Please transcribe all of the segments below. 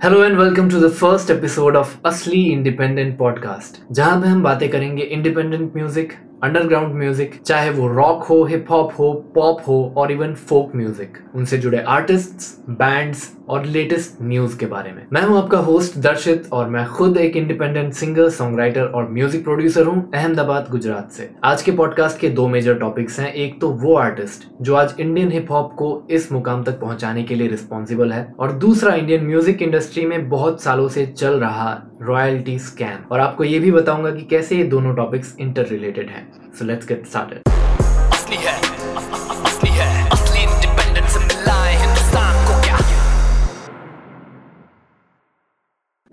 Hello and welcome to the first episode of असली independent podcast जहाँ पे हम बातें करेंगे इंडिपेंडेंट म्यूज़िक अंडरग्राउंड म्यूज़िक चाहे वो रॉक हो हिप हॉप हो पॉप हो और इवन फोक म्यूज़िक उनसे जुड़े आर्टिस्ट्स बैंड्स और लेटेस्ट न्यूज़ के बारे में। मैं हूँ आपका होस्ट दर्शित, और मैं खुद एक इंडिपेंडेंट सिंगर सॉन्ग राइटर और म्यूज़िक प्रोड्यूसर हूँ अहमदाबाद, गुजरात से। आज के पॉडकास्ट के दो मेजर टॉपिक्स हैं। एक तो वो आर्टिस्ट जो आज इंडियन हिप हॉप को इस मुकाम तक पहुँचाने के लिए रिस्पॉन्सिबल है, और दूसरा इंडियन म्यूज़िक इंडस्ट्री में बहुत सालों से चल रहा रॉयल्टी स्कैम और आपको ये भी बताऊँगा कि कैसे ये दोनों टॉपिक्स इंटर रिलेटेड हैं। सो let's get क्या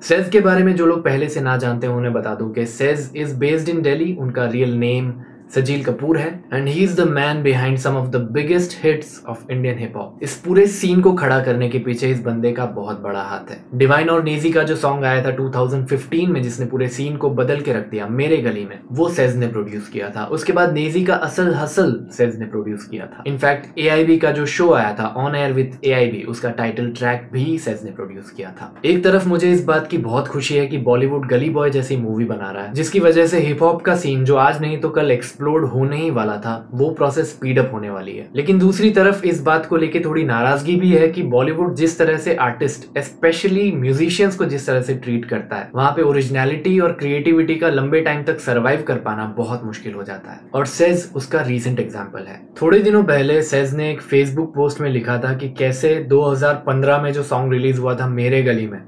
सेज के बारे में जो लोग पहले से ना जानते हैं उन्हें बता दूँ कि Sez is based in Delhi उनका रियल नेम सजील कपूर है and he is the man behind some of the biggest hits of Indian hip hop इस पूरे सीन को खड़ा करने के पीछे इस बंदे का बहुत बड़ा हाथ है। डिवाइन और नेजी का जो सॉन्ग आया था 2015 में, जिसने पूरे सीन को बदल के रख दिया, मेरे गली में, वो सेज ने प्रोड्यूस किया था। उसके बाद नेजी का असल हसल सेज ने प्रोड्यूस किया था। इनफैक्ट एआईबी का जो शो आया था ऑन एयर विद ए उसका टाइटल ट्रैक भी सेज ने प्रोड्यूस किया था। एक तरफ़ मुझे इस बात की बहुत खुशी है कि बॉलीवुड गली बॉय जैसी मूवी बना रहा है, जिसकी वजह से हिप हॉप का सीन जो आज नहीं तो कल एक्सप्लोड होने ही वाला था, वो प्रोसेस स्पीड अप होने वाली है। लेकिन दूसरी तरफ़ इस बात को लेके थोड़ी नाराज़गी भी है कि बॉलीवुड जिस तरह से आर्टिस्ट स्पेशली म्यूजिशियंस को जिस तरह से ट्रीट करता है, वहाँ पे ओरिजिनलिटी और क्रिएटिविटी का लंबे टाइम तक सर्वाइव कर पाना बहुत मुश्किल हो जाता है। और सेज उसका रीसेंट एग्ज़ाम्पल है। थोड़े दिनों पहले सेज ने एक फेसबुक पोस्ट में लिखा था कि कैसे 2015 में जो सॉन्ग रिलीज़ हुआ था मेरे गली में,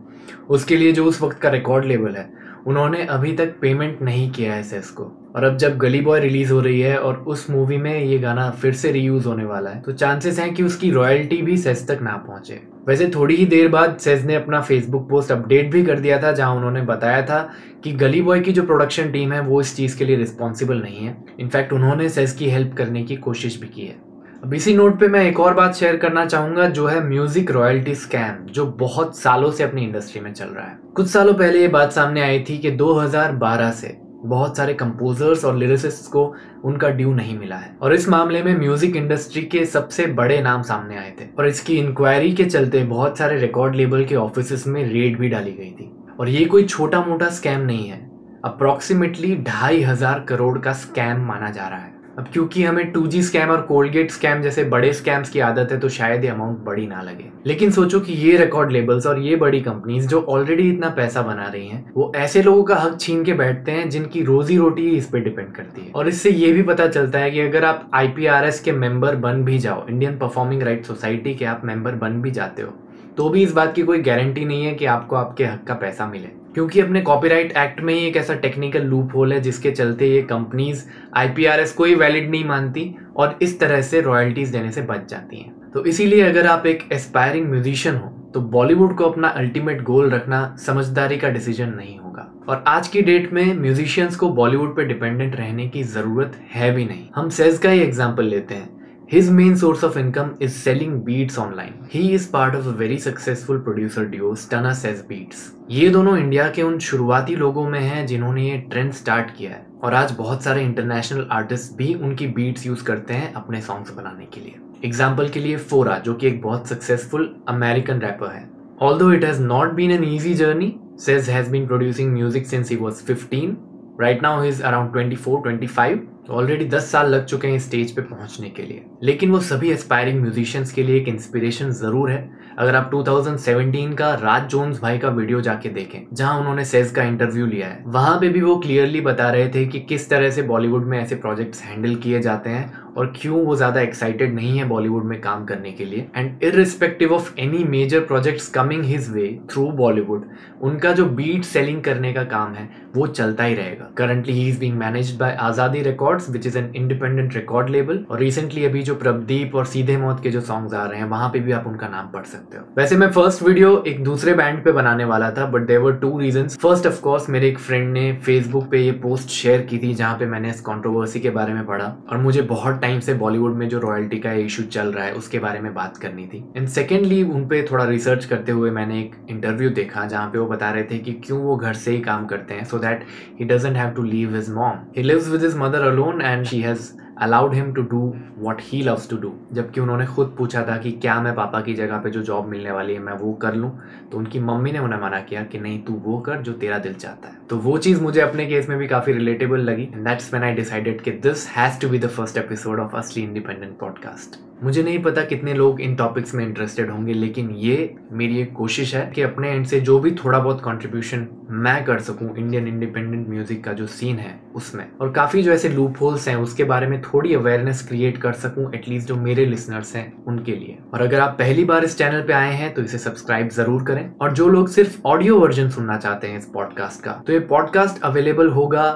उसके लिए जो उस वक्त का रिकॉर्ड लेवल है उन्होंने अभी तक पेमेंट नहीं किया है सेस को। और अब जब गली बॉय रिलीज़ हो रही है और उस मूवी में ये गाना फिर से रीयूज होने वाला है तो चांसेस हैं कि उसकी रॉयल्टी भी सेस तक ना पहुँचे। वैसे थोड़ी ही देर बाद सेज ने अपना फेसबुक पोस्ट अपडेट भी कर दिया था, जहाँ उन्होंने बताया था कि गली बॉय की जो प्रोडक्शन टीम है, वो इस चीज़ के लिए रिस्पॉन्सिबल नहीं है। इनफैक्ट उन्होंने सेज की हेल्प करने की कोशिश भी की है। अब इसी नोट पे मैं एक और बात शेयर करना चाहूँगा, जो है म्यूज़िक रॉयल्टी स्कैम जो बहुत सालों से अपनी इंडस्ट्री में चल रहा है। कुछ सालों पहले ये बात सामने आई थी कि 2012 से बहुत सारे कंपोजर्स और लिरिसिस्ट को उनका ड्यू नहीं मिला है। और इस मामले में म्यूज़िक इंडस्ट्री के सबसे बड़े नाम सामने आए थे। और इसकी इंक्वायरी के चलते बहुत सारे रिकॉर्ड लेबल के ऑफ़िस में रेड भी डाली गई थी। और ये कोई छोटा मोटा स्कैम नहीं है। अप्रोक्सीमेटली ढाई हज़ार करोड़ का स्कैम माना जा रहा है। अब क्योंकि हमें टू जी स्कैम और कोलगेट स्कैम जैसे बड़े स्कैम्स की आदत है तो शायद ये अमाउंट बड़ी ना लगे। लेकिन सोचो कि ये रिकॉर्ड लेबल्स और ये बड़ी कंपनीज़ जो ऑलरेडी इतना पैसा बना रही हैं, वो ऐसे लोगों का हक छीन के बैठते हैं जिनकी रोजी रोटी इस पे डिपेंड करती है। और इससे ये भी पता चलता है कि अगर आप आईपीआरएस के मेंबर बन भी जाओ इंडियन परफॉर्मिंग राइट सोसाइटी के आप मेंबर बन भी जाते हो तो भी इस बात की कोई गारंटी नहीं है कि आपको आपके हक का पैसा मिले। क्योंकि अपने कॉपीराइट एक्ट में ही एक ऐसा टेक्निकल लूप होल है जिसके चलते ये कंपनीज़ आईपीआरएस को ही वैलिड नहीं मानती और इस तरह से रॉयल्टीज देने से बच जाती हैं। तो इसीलिए अगर आप एक एस्पायरिंग म्यूजिशियन हो तो बॉलीवुड को अपना अल्टीमेट गोल रखना समझदारी का डिसीज़न नहीं होगा। और आज की डेट में म्यूजिशियंस को बॉलीवुड पे डिपेंडेंट रहने की ज़रूरत है भी नहीं। हम सेज का ही एग्ज़ाम्पल लेते हैं। His main source of income is selling beats online. He is part of a very successful producer duo, Stunna Says Beats. ये दोनों इंडिया के उन शुरुआती लोगों में हैं जिन्होंने ये ट्रेंड स्टार्ट किया है। और आज बहुत सारे इंटरनेशनल आर्टिस्ट भी उनकी बीट्स यूज़ करते हैं अपने सॉन्ग्स बनाने के लिए। एग्ज़ाम्पल के लिए फोरा जो कि एक बहुत सक्सेसफुल अमेरिकन रैपर है। Although it has not been an easy journey Sez has been producing music since he was fifteen right now is around twenty four twenty five already दस साल लग चुके हैं स्टेज पे पहुँचने के लिए। लेकिन वो सभी एस्पायरिंग म्यूजिशियंस के लिए एक इंस्पिरेशन ज़रूर है। अगर आप 2017 का राज जोन्स भाई का वीडियो जाके देखें, जहाँ उन्होंने सेज का इंटरव्यू लिया है, वहाँ पे भी वो क्लियरली बता रहे थे कि किस तरह से बॉलीवुड में ऐसे प्रोजेक्ट्स हैंडल किए जाते हैं और क्यों वो ज़्यादा एक्साइटेड नहीं है बॉलीवुड में काम करने के लिए। And irrespective of any major projects coming his way through Bollywood उनका जो बीट सेलिंग करने का काम है, वो चलता ही रहेगा। Currently he is being managed by Azadi records which is an independent record label और रिसेंटली अभी जो प्रभदीप और सीधे मौत के जो सॉन्ग्स आ रहे हैं, वहाँ पे भी आप उनका नाम पढ़ सकते हो। वैसे मैं फ़र्स्ट वीडियो एक दूसरे बैंड पे बनाने वाला था but there are two reason first of course मेरे एक फ्रेंड ने फेसबुक पे ये पोस्ट शेयर की थी, जहाँ पे मैंने इस कॉन्ट्रोवर्सी के बारे में पढ़ा। और मुझे बहुत टाइम से बॉलीवुड में जो रॉयल्टी का इशू चल रहा है, उसके बारे में बात करनी थी। एंड सेकेंडली उन पे थोड़ा रिसर्च करते हुए मैंने एक इंटरव्यू देखा, जहाँ पे वो बता रहे थे कि क्यों वो घर से ही काम करते हैं so that he doesn't have to leave his mom he lives with his mother alone and she has allowed him to do what he loves to do जबकि उन्होंने खुद पूछा था कि क्या मैं पापा की जगह पे जो जॉब मिलने वाली है, मैं वो कर लूँ? तो उनकी मम्मी ने उन्हें मना किया कि नहीं, तू वो कर जो तेरा दिल चाहता है। तो वो चीज़ मुझे अपने केस में भी काफ़ी रिलेटेबल लगी and that's when I decided कि this has to be the first episode of असली इंडिपेंडेंट पॉडकास्ट मुझे नहीं पता कितने लोग इन टॉपिक्स में इंटरेस्टेड होंगे, लेकिन ये मेरी एक कोशिश है कि अपने एंड से जो भी थोड़ा बहुत कंट्रीब्यूशन मैं कर सकूँ इंडियन इंडिपेंडेंट म्यूज़िक का जो सीन है उसमें। और काफ़ी जो ऐसे लूप होल्स हैं उसके बारे में थोड़ी अवेयरनेस क्रिएट कर सकूँ एटलीस्ट जो मेरे लिसनर्स हैं उनके लिए। और अगर आप पहली बार इस चैनल पे आए हैं तो इसे सब्सक्राइब ज़रूर करें। और जो लोग सिर्फ़ ऑडियो वर्जन सुनना चाहते हैं इस पॉडकास्ट का तो ये पॉडकास्ट अवेलेबल होगा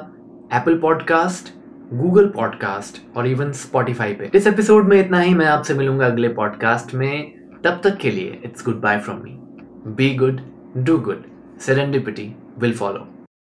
एप्पल पॉडकास्ट गूगल पॉडकास्ट और इवन स्पॉटिफाई पे। इस एपिसोड में इतना ही, मैं आपसे मिलूँगा अगले पॉडकास्ट में। तब तक के लिए it's goodbye from me be good do good serendipity will follow